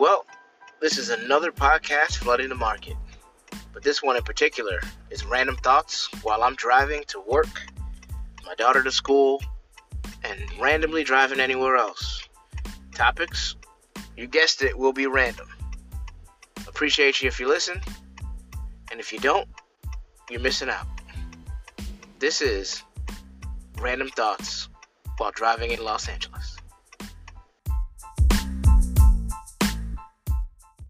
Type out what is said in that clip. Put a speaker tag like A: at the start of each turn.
A: Well, this is another podcast flooding the market. But this one in particular is random thoughts while I'm driving to work, my daughter to school, and randomly driving anywhere else. Topics? You guessed it, will be random. Appreciate you if you listen, and if you don't, you're missing out. This is Random Thoughts while driving in Los Angeles.